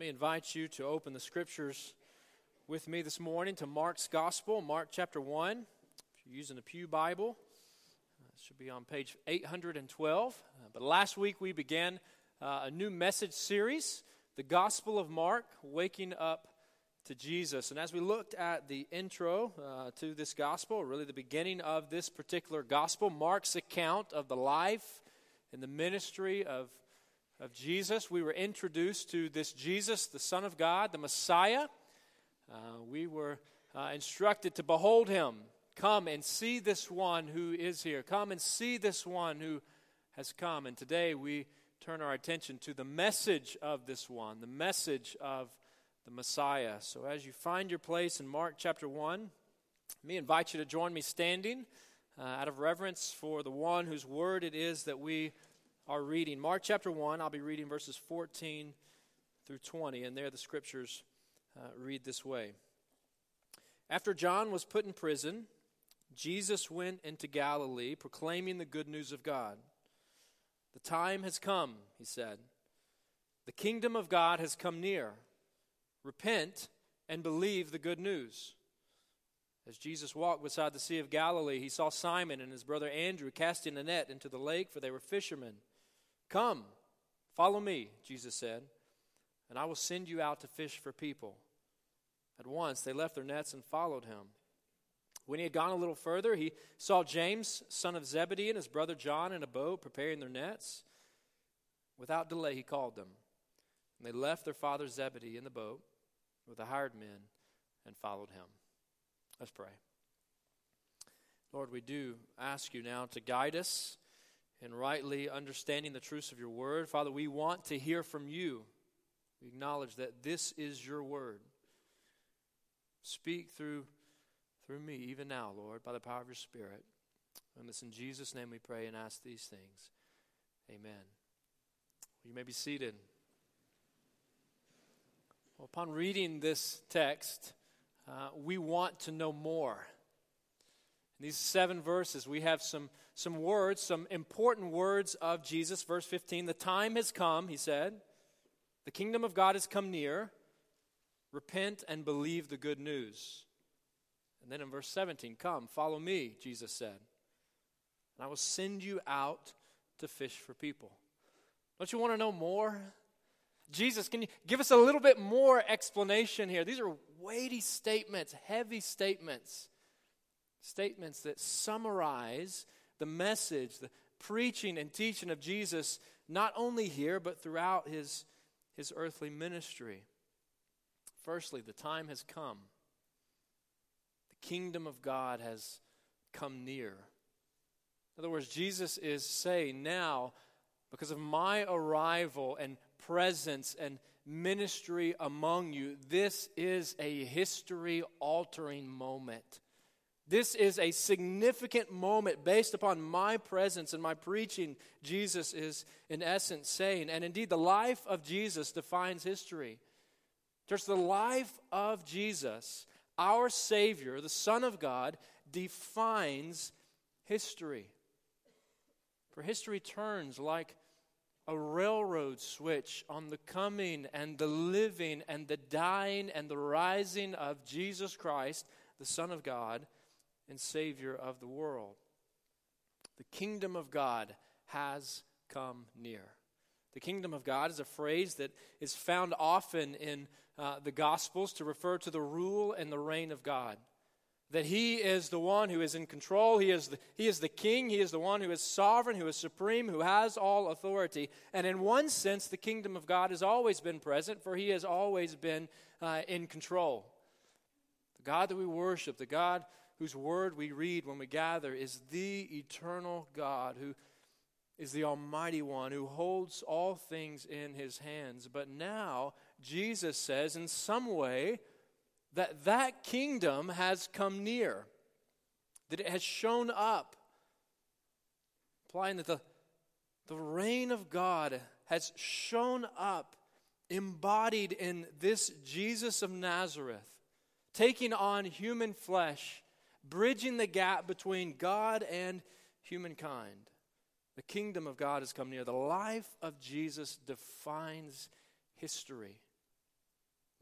me invite you to open the scriptures with me this morning to Mark's Gospel, Mark chapter 1. If you're using a Pew Bible, uh, it should be on page 812. Uh, but last week we began uh, a new message series, The Gospel of Mark, Waking Up to Jesus. And as we looked at the intro uh, to this gospel, really the beginning of this particular gospel, Mark's account of the life and the ministry of of Jesus, we were introduced to this Jesus, the Son of God, the Messiah. Uh, we were uh, instructed to behold him. Come and see this one who is here. Come and see this one who has come. And today we turn our attention to the message of this one, the message of the Messiah. So as you find your place in Mark chapter 1, let me invite you to join me standing uh, out of reverence for the one whose word it is that we our reading. Mark chapter 1, I'll be reading verses 14 through 20, and there the scriptures uh, read this way. After John was put in prison, Jesus went into Galilee proclaiming the good news of God. The time has come, he said. The kingdom of God has come near. Repent and believe the good news. As Jesus walked beside the Sea of Galilee, he saw Simon and his brother Andrew casting a net into the lake, for they were fishermen. Come, follow me, Jesus said, and I will send you out to fish for people. At once they left their nets and followed him. When he had gone a little further, he saw James, son of Zebedee, and his brother John in a boat preparing their nets. Without delay, he called them. And they left their father Zebedee in the boat with the hired men and followed him. Let's pray. Lord, we do ask you now to guide us and rightly understanding the truths of your word. Father, we want to hear from you. We acknowledge that this is your word. Speak through through me even now, Lord, by the power of your spirit. And it's in Jesus' name we pray and ask these things. Amen. You may be seated. Well, upon reading this text, uh, we want to know more. In these seven verses, we have some, some words, some important words of Jesus. Verse 15 The time has come, he said. The kingdom of God has come near. Repent and believe the good news. And then in verse 17, Come, follow me, Jesus said. And I will send you out to fish for people. Don't you want to know more? Jesus, can you give us a little bit more explanation here? These are weighty statements, heavy statements statements that summarize the message, the preaching and teaching of Jesus, not only here, but throughout his, his earthly ministry. Firstly, the time has come. The kingdom of God has come near. In other words, Jesus is saying now, because of my arrival and presence and ministry among you, this is a history altering moment. This is a significant moment based upon my presence and my preaching, Jesus is in essence saying. And indeed, the life of Jesus defines history. Church, the life of Jesus, our Savior, the Son of God, defines history. For history turns like a railroad switch on the coming and the living and the dying and the rising of Jesus Christ, the Son of God and Savior of the world. The kingdom of God has come near. The kingdom of God is a phrase that is found often in uh, the Gospels to refer to the rule and the reign of God. That He is the one who is in control, He is, the, he is the king, He is the one who is sovereign, who is supreme, who has all authority. And in one sense, the kingdom of God has always been present, for He has always been uh, in control. The God that we worship, the God whose word we read when we gather is the eternal God who is the Almighty One who holds all things in his hands. But now, Jesus says in some way that that kingdom has come near, that it has shown up, implying that the, the reign of God has shown up, embodied in this Jesus of Nazareth, taking on human flesh bridging the gap between God and humankind. The kingdom of God has come near. The life of Jesus defines history.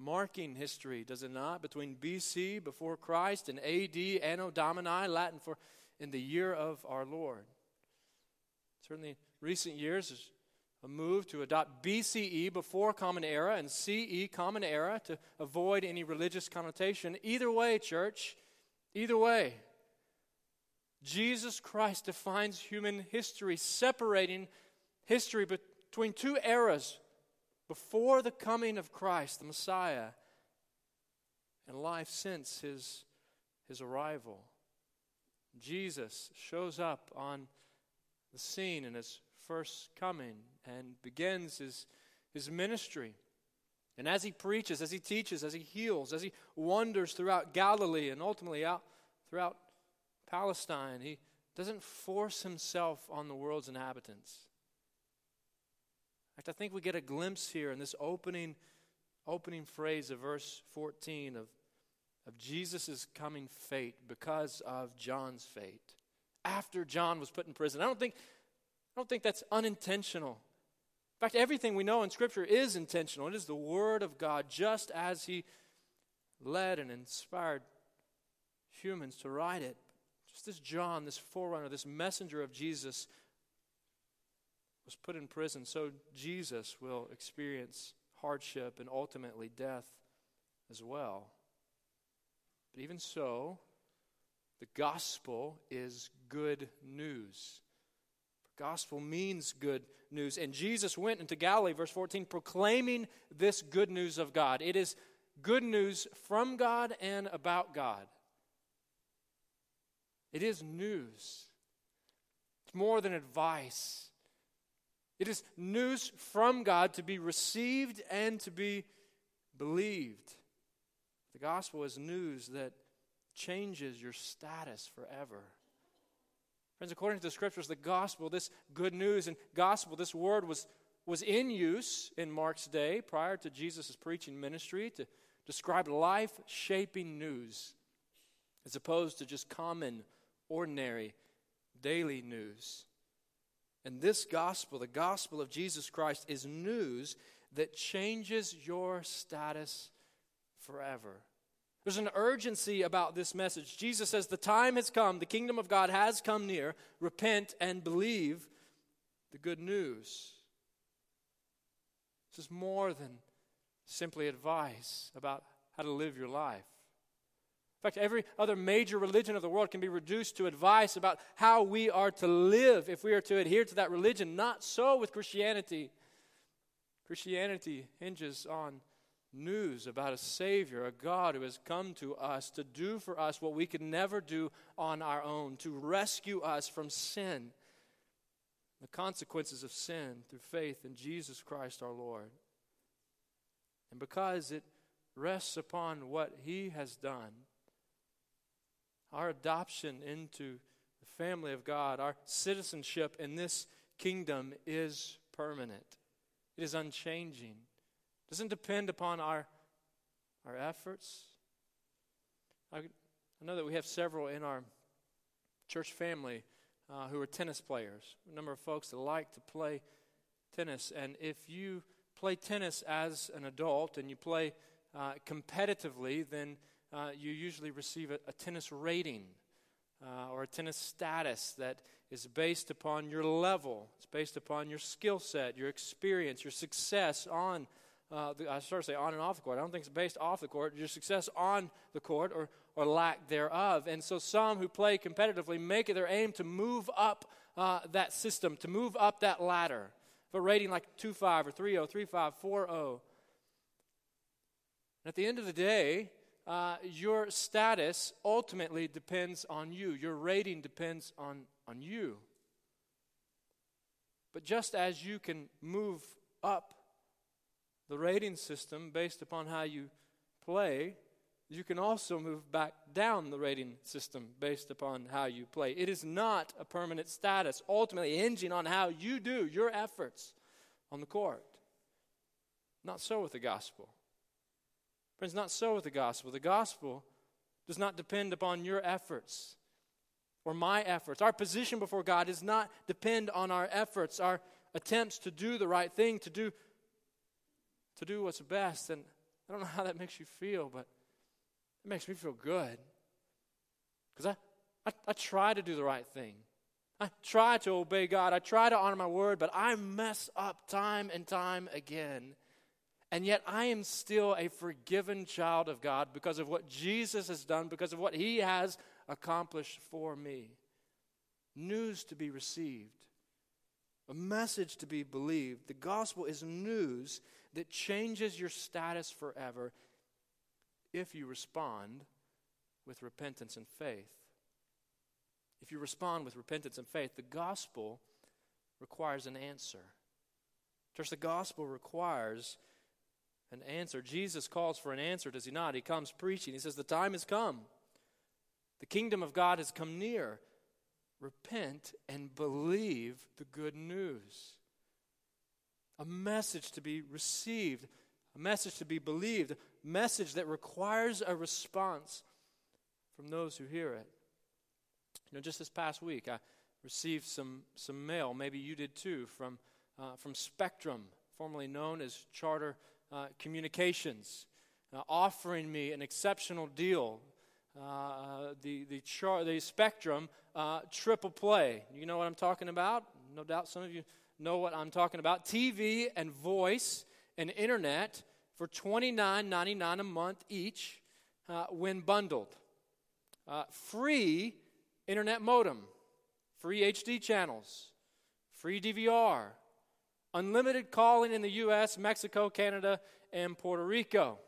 marking history, does it not? Between BC, before Christ, and AD, Anno Domini, Latin for in the year of our Lord. Certainly, recent years a move to adopt BCE, before Common Era, and CE, Common Era, to avoid any religious connotation. Either way, church, either way, Jesus Christ defines human history, separating history between two eras before the coming of Christ, the Messiah, and life since his, his arrival. Jesus shows up on the scene in his first coming and begins his, his ministry. And as he preaches, as he teaches, as he heals, as he wanders throughout Galilee and ultimately out throughout Palestine, he doesn't force himself on the world's inhabitants In fact, I think we get a glimpse here in this opening, opening phrase of verse 14 of, of Jesus' coming fate because of John's fate. After John was put in prison. I don't think, I don't think that's unintentional. In fact, everything we know in Scripture is intentional. It is the Word of God, just as He led and inspired humans to write it. Just as John, this forerunner, this messenger of Jesus, was put in prison, so Jesus will experience hardship and ultimately death as well. But even so, the gospel is good news. Gospel means good news. And Jesus went into Galilee, verse 14, proclaiming this good news of God. It is good news from God and about God. It is news. It's more than advice. It is news from God to be received and to be believed. The gospel is news that changes your status forever. Friends, according to the scriptures, the gospel, this good news and gospel, this word was, was in use in Mark's day prior to Jesus' preaching ministry to describe life shaping news as opposed to just common, ordinary, daily news. And this gospel, the gospel of Jesus Christ, is news that changes your status forever. There's an urgency about this message. Jesus says, The time has come, the kingdom of God has come near. Repent and believe the good news. This is more than simply advice about how to live your life. In fact, every other major religion of the world can be reduced to advice about how we are to live if we are to adhere to that religion. Not so with Christianity. Christianity hinges on news about a Savior, a God who has come to us to do for us what we could never do on our own, to rescue us from sin, the consequences of sin through faith in Jesus Christ our Lord. And because it rests upon what He has done, our adoption into the family of God, our citizenship in this kingdom is permanent. It is unchanging. Doesn't depend upon our, our efforts. I, I know that we have several in our church family uh, who are tennis players, a number of folks that like to play tennis. And if you play tennis as an adult and you play uh, competitively, then uh, you usually receive a, a tennis rating uh, or a tennis status that is based upon your level. It's based upon your skill set, your experience, your success on. Uh, the, I start to say on and off the court. I don't think it's based off the court. Your success on the court or, or lack thereof. And so some who play competitively make it their aim to move up uh, that system, to move up that ladder. If a rating like 2.5 or 3.0, 3.5, 4.0. At the end of the day, uh, your status ultimately depends on you. Your rating depends on, on you. But just as you can move up the rating system based upon how you play, you can also move back down the rating system based upon how you play. It is not a permanent status, ultimately hinging on how you do your efforts on the court. Not so with the gospel. Friends, not so with the gospel. The gospel does not depend upon your efforts or my efforts. Our position before God does not depend on our efforts, our attempts to do the right thing, to do, to do what's best. And I don't know how that makes you feel, but it makes me feel good. Because I, I, I try to do the right thing. I try to obey God. I try to honor my word, but I mess up time and time again. And yet I am still a forgiven child of God because of what Jesus has done, because of what he has accomplished for me. News to be received, a message to be believed. The gospel is news that changes your status forever if you respond with repentance and faith. If you respond with repentance and faith, the gospel requires an answer. Church, the gospel requires an answer. Jesus calls for an answer, does he not? He comes preaching. He says, The time has come. The kingdom of God has come near. Repent and believe the good news. A message to be received, a message to be believed, a message that requires a response from those who hear it. You know, just this past week, I received some, some mail, maybe you did too, from, uh, from Spectrum, formerly known as Charter uh, Communications, uh, offering me an exceptional deal. Uh, the, the, char- the Spectrum uh, triple play. You know what I'm talking about? No doubt some of you know what I'm talking about. TV and voice and internet for $29.99 a month each uh, when bundled. free internet modem, free HD channels, free DVR, unlimited calling in the US, Mexico, Canada, and Puerto Rico.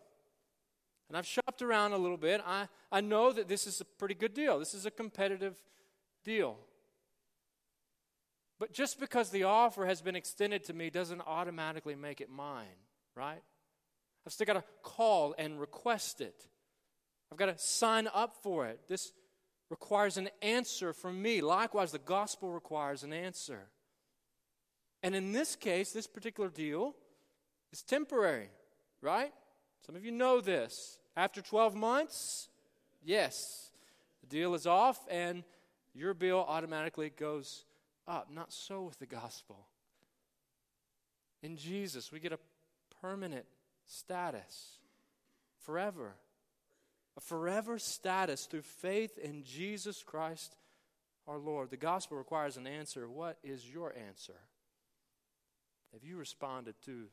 And I've shopped around a little bit. I, I know that this is a pretty good deal. This is a competitive deal. But just because the offer has been extended to me doesn't automatically make it mine, right? I've still got to call and request it. I've got to sign up for it. This requires an answer from me. Likewise, the gospel requires an answer. And in this case, this particular deal is temporary, right? Some of you know this. After 12 months, yes, the deal is off and your bill automatically goes up. Not so with the gospel. In Jesus, we get a permanent status forever a forever status through faith in Jesus Christ our Lord. The gospel requires an answer. What is your answer? Have you responded to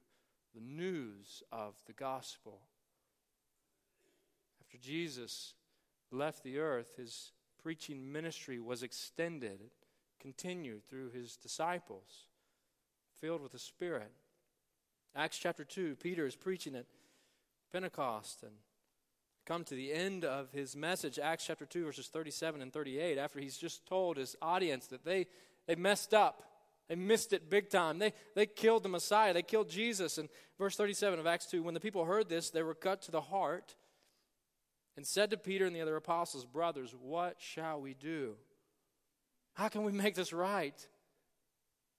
the news of the gospel? After Jesus left the earth, his preaching ministry was extended, continued through his disciples, filled with the Spirit. Acts chapter 2, Peter is preaching at Pentecost, and come to the end of his message, Acts chapter 2, verses 37 and 38, after he's just told his audience that they, they messed up. They missed it big time. They, they killed the Messiah. They killed Jesus. And verse 37 of Acts 2 when the people heard this, they were cut to the heart and said to Peter and the other apostles, Brothers, what shall we do? How can we make this right?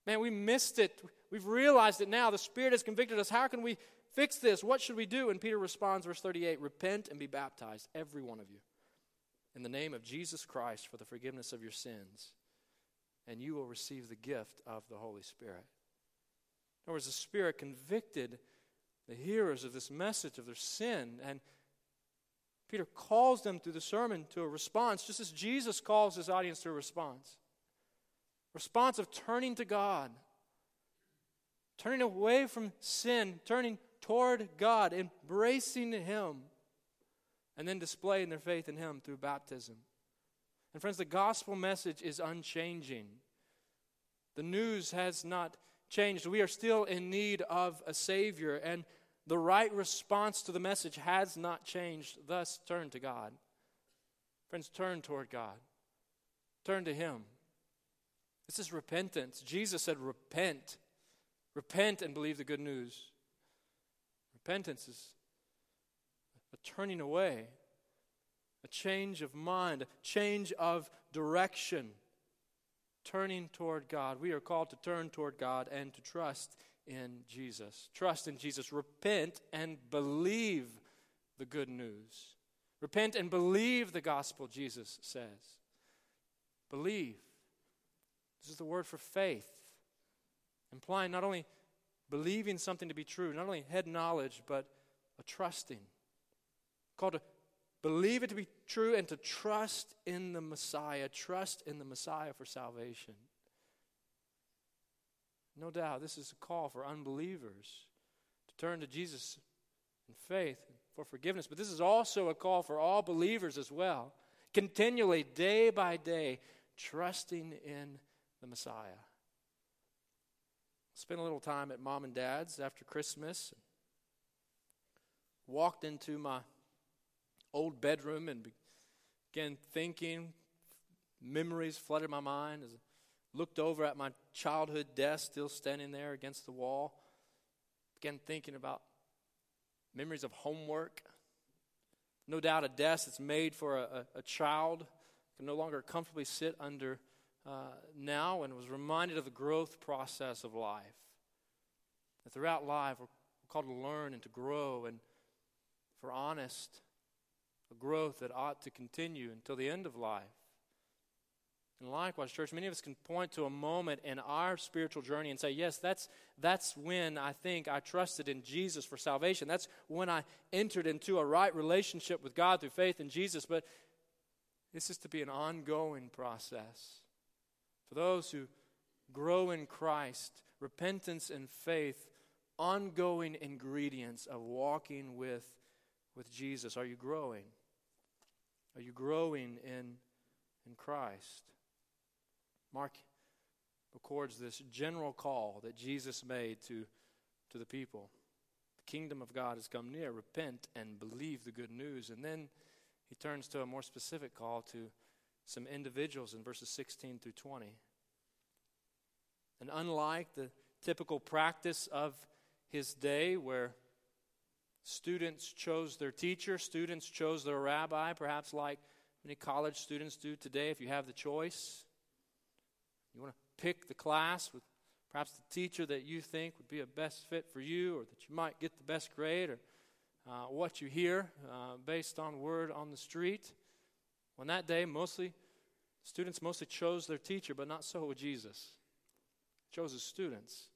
Man, we missed it. We've realized it now. The Spirit has convicted us. How can we Fix this. What should we do? And Peter responds, verse 38 Repent and be baptized, every one of you, in the name of Jesus Christ for the forgiveness of your sins, and you will receive the gift of the Holy Spirit. In other words, the Spirit convicted the hearers of this message of their sin, and Peter calls them through the sermon to a response, just as Jesus calls his audience to a response. Response of turning to God, turning away from sin, turning toward God, embracing Him, and then displaying their faith in Him through baptism. And, friends, the gospel message is unchanging. The news has not changed. We are still in need of a Savior, and the right response to the message has not changed. Thus, turn to God. Friends, turn toward God, turn to Him. This is repentance. Jesus said, Repent. Repent and believe the good news. Repentance is a turning away, a change of mind, a change of direction, turning toward God. We are called to turn toward God and to trust in Jesus. Trust in Jesus. Repent and believe the good news. Repent and believe the gospel, Jesus says. Believe. This is the word for faith, implying not only believing something to be true, not only head knowledge, but a trusting. Called to believe it to be true and to trust in the Messiah. Trust in the Messiah for salvation. No doubt, this is a call for unbelievers to turn to Jesus in faith for forgiveness. But this is also a call for all believers as well. Continually, day by day, trusting in the Messiah. Spent a little time at mom and dad's after Christmas. Walked into my old bedroom and began thinking. Memories flooded my mind as I looked over at my childhood desk still standing there against the wall. Began thinking about memories of homework. No doubt a desk that's made for a, a, a child can no longer comfortably sit under uh, now and was reminded of the growth process of life. That throughout life, we're called to learn and to grow, and for honest, a growth that ought to continue until the end of life. And likewise, church, many of us can point to a moment in our spiritual journey and say, yes, that's, that's when I think I trusted in Jesus for salvation. That's when I entered into a right relationship with God through faith in Jesus. But this is to be an ongoing process. For those who grow in Christ, repentance and faith, ongoing ingredients of walking with, with Jesus. Are you growing? Are you growing in, in Christ? Mark records this general call that Jesus made to, to the people. The kingdom of God has come near. Repent and believe the good news. And then he turns to a more specific call to some individuals in verses 16 through 20. And unlike the typical practice of his day, where students chose their teacher, students chose their rabbi, perhaps like many college students do today, if you have the choice, you want to pick the class with perhaps the teacher that you think would be a best fit for you, or that you might get the best grade, or uh, what you hear uh, based on word on the street. On that day, mostly students mostly chose their teacher, but not so with Jesus. Chose his students.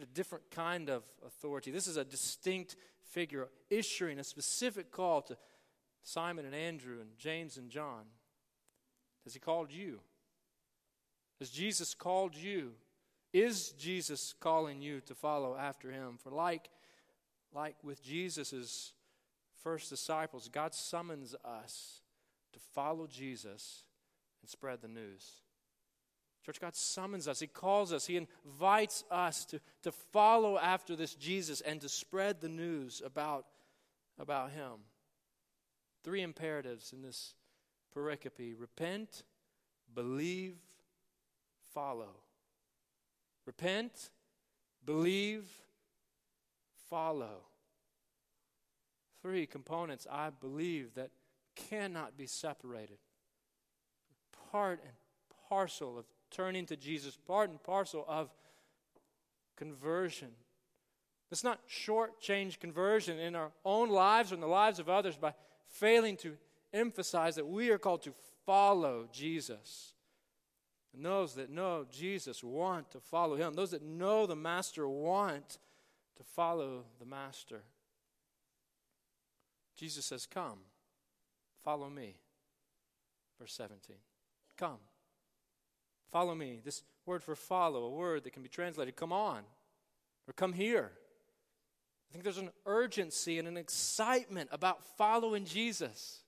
A different kind of authority. This is a distinct figure issuing a specific call to Simon and Andrew and James and John. Has he called you? Has Jesus called you? Is Jesus calling you to follow after him? For like like with Jesus' first disciples, God summons us to follow Jesus and spread the news. Church, God summons us. He calls us. He invites us to, to follow after this Jesus and to spread the news about, about Him. Three imperatives in this pericope repent, believe, follow. Repent, believe, follow. Three components I believe that cannot be separated. Part and parcel of turning to Jesus, part and parcel of conversion. Let's not shortchange conversion in our own lives or in the lives of others by failing to emphasize that we are called to follow Jesus. And those that know Jesus want to follow him. Those that know the Master want to follow the Master. Jesus says, Come, follow me. Verse 17. Come, follow me. This word for follow, a word that can be translated come on or come here. I think there's an urgency and an excitement about following Jesus.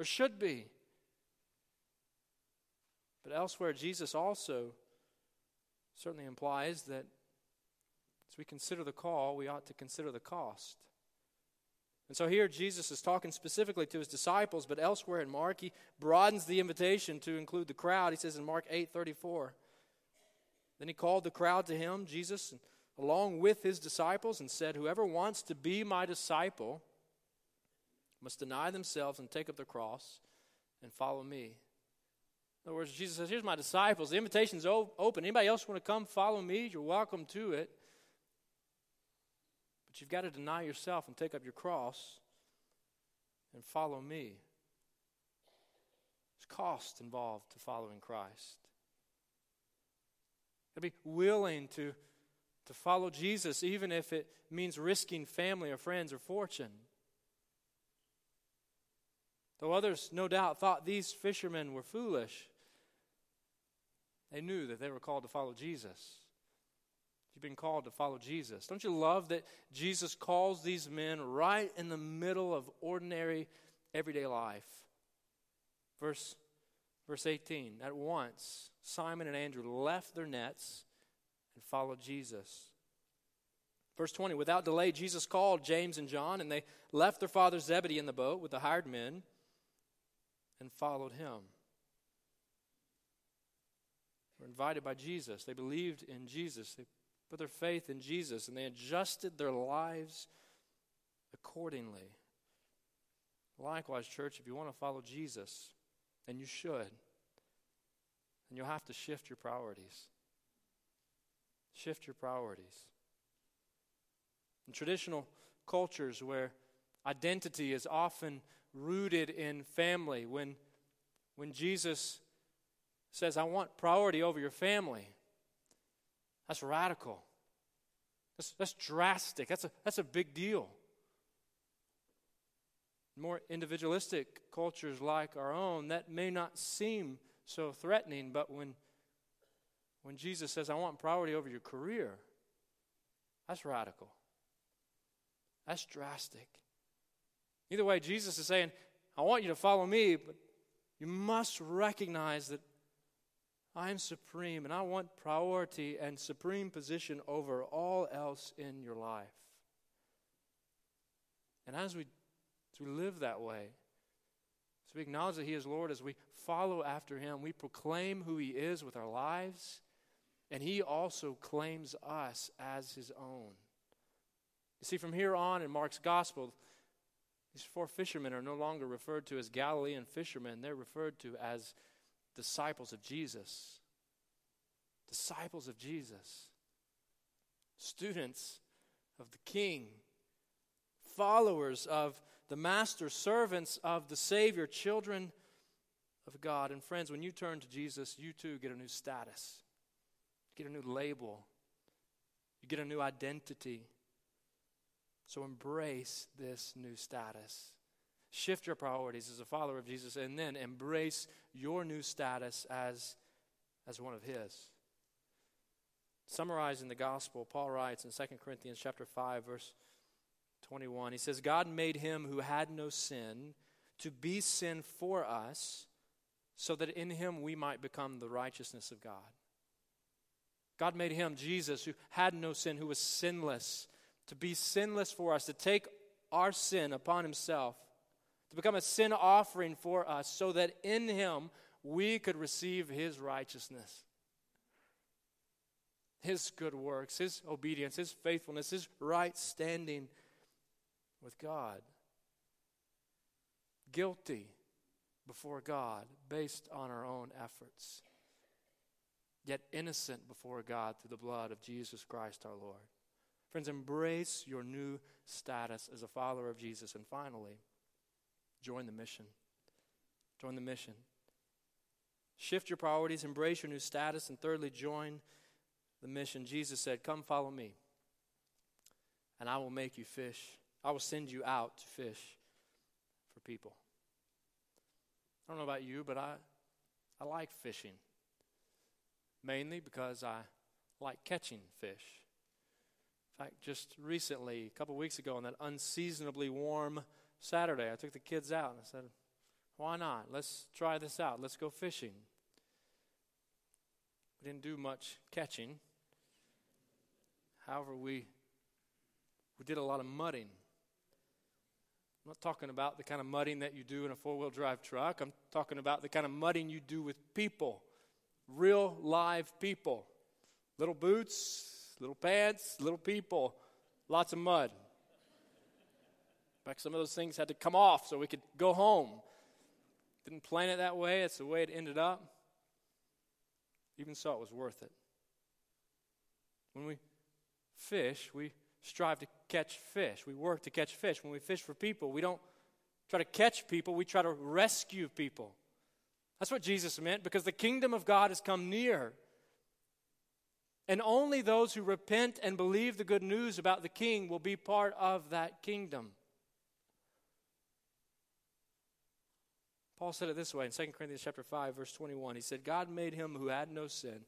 or should be. But elsewhere, Jesus also certainly implies that as we consider the call, we ought to consider the cost. And so here Jesus is talking specifically to his disciples, but elsewhere in Mark, he broadens the invitation to include the crowd. He says in Mark 8 34, Then he called the crowd to him, Jesus, along with his disciples, and said, Whoever wants to be my disciple must deny themselves and take up their cross and follow me. In other words, Jesus says, Here's my disciples. The invitation's open. Anybody else want to come follow me? You're welcome to it. But you've got to deny yourself and take up your cross and follow me. There's cost involved to following Christ. To be willing to to follow Jesus, even if it means risking family or friends or fortune. Though others, no doubt, thought these fishermen were foolish, they knew that they were called to follow Jesus. You've been called to follow Jesus. Don't you love that Jesus calls these men right in the middle of ordinary, everyday life? Verse, verse 18 At once, Simon and Andrew left their nets and followed Jesus. Verse 20 Without delay, Jesus called James and John, and they left their father Zebedee in the boat with the hired men and followed him. Were invited by Jesus. They believed in Jesus. They put their faith in Jesus and they adjusted their lives accordingly. Likewise, church, if you want to follow Jesus, and you should, then you'll have to shift your priorities. Shift your priorities. In traditional cultures where identity is often rooted in family, when, when Jesus says, I want priority over your family, that's radical. That's, that's drastic. That's a, that's a big deal. More individualistic cultures like our own, that may not seem so threatening, but when, when Jesus says, I want priority over your career, that's radical. That's drastic. Either way, Jesus is saying, I want you to follow me, but you must recognize that I am supreme, and I want priority and supreme position over all else in your life. And as we, as we live that way, as we acknowledge that He is Lord, as we follow after Him, we proclaim who He is with our lives, and He also claims us as His own. You see, from here on in Mark's Gospel, these four fishermen are no longer referred to as Galilean fishermen, they're referred to as disciples of Jesus. Disciples of Jesus. Students of the King. Followers of the Master, servants of the Savior, children of God. And friends, when you turn to Jesus, you too get a new status, you get a new label, you get a new identity. So embrace this new status. Shift your priorities as a follower of Jesus and then embrace your new status as, as one of his. Summarizing the gospel, Paul writes in 2 Corinthians chapter 5 verse 21. He says, "God made him who had no sin to be sin for us, so that in him we might become the righteousness of God." God made him Jesus who had no sin, who was sinless, to be sinless for us, to take our sin upon himself to become a sin offering for us so that in him we could receive his righteousness, his good works, his obedience, his faithfulness, his right standing with God. Guilty before God based on our own efforts, yet innocent before God through the blood of Jesus Christ our Lord. Friends, embrace your new status as a follower of Jesus. And finally, join the mission. Join the mission. Shift your priorities, embrace your new status, and thirdly, join the mission. Jesus said, Come follow me, and I will make you fish. I will send you out to fish for people. I don't know about you, but I, I like fishing. Mainly because I like catching fish. In fact, just recently, a couple weeks ago, on that unseasonably warm Saturday, I took the kids out and I said, Why not? Let's try this out. Let's go fishing. We didn't do much catching. However, we, we did a lot of mudding. I'm not talking about the kind of mudding that you do in a four wheel drive truck. I'm talking about the kind of mudding you do with people, real live people. Little boots, little pants, little people, lots of mud. Fact, some of those things had to come off so we could go home. Didn't plan it that way, it's the way it ended up. Even so, it was worth it. When we fish, we strive to catch fish. We work to catch fish. When we fish for people, we don't try to catch people, we try to rescue people. That's what Jesus meant because the kingdom of God has come near. And only those who repent and believe the good news about the king will be part of that kingdom. Paul said it this way in 2 Corinthians chapter 5 verse 21. He said, "God made him who had no sin."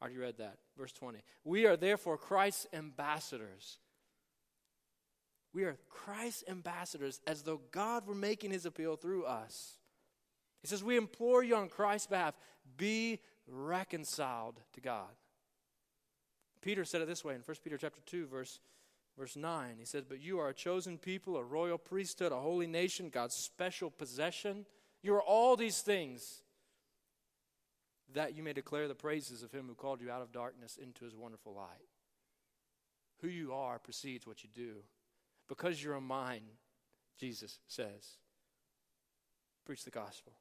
Already read that. Verse 20. We are therefore Christ's ambassadors. We are Christ's ambassadors as though God were making his appeal through us. He says, We implore you on Christ's behalf, be reconciled to God. Peter said it this way in 1 Peter chapter 2, verse, verse 9. He says, But you are a chosen people, a royal priesthood, a holy nation, God's special possession. You are all these things that you may declare the praises of him who called you out of darkness into his wonderful light. Who you are precedes what you do. Because you're a mine, Jesus says. Preach the gospel.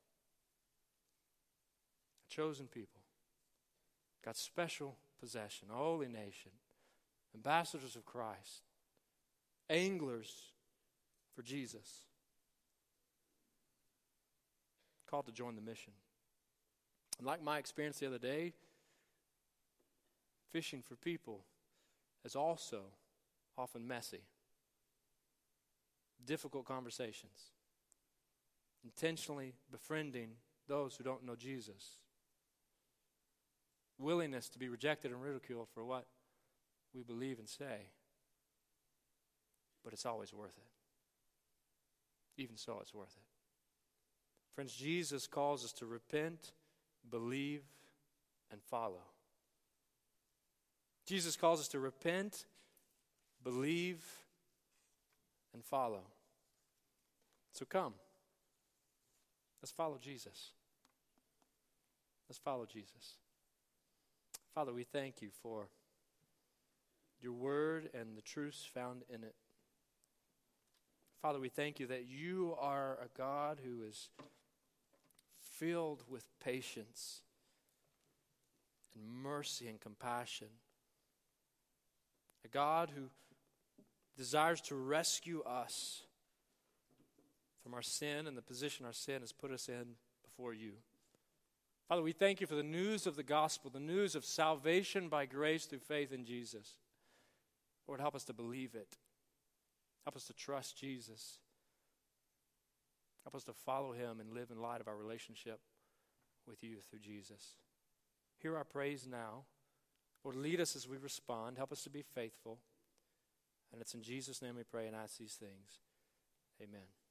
A chosen people, God's special possession, a holy nation, ambassadors of Christ, anglers for Jesus, called to join the mission. And like my experience the other day, fishing for people is also often messy. Difficult conversations. Intentionally befriending those who don't know Jesus willingness to be rejected and ridiculed for what we believe and say. But it's always worth it. Even so, it's worth it. Friends, Jesus calls us to repent, believe, and follow. Jesus calls us to repent, believe, and follow. So come. Let's follow Jesus. Let's follow Jesus. Father, we thank you for your word and the truths found in it. Father, we thank you that you are a God who is filled with patience and mercy and compassion. A God who desires to rescue us from our sin and the position our sin has put us in before you. Father, we thank you for the news of the gospel, the news of salvation by grace through faith in Jesus. Lord, help us to believe it. Help us to trust Jesus. Help us to follow him and live in light of our relationship with you through Jesus. Hear our praise now. Lord, lead us as we respond. Help us to be faithful. And it's in Jesus' name we pray and ask these things. Amen.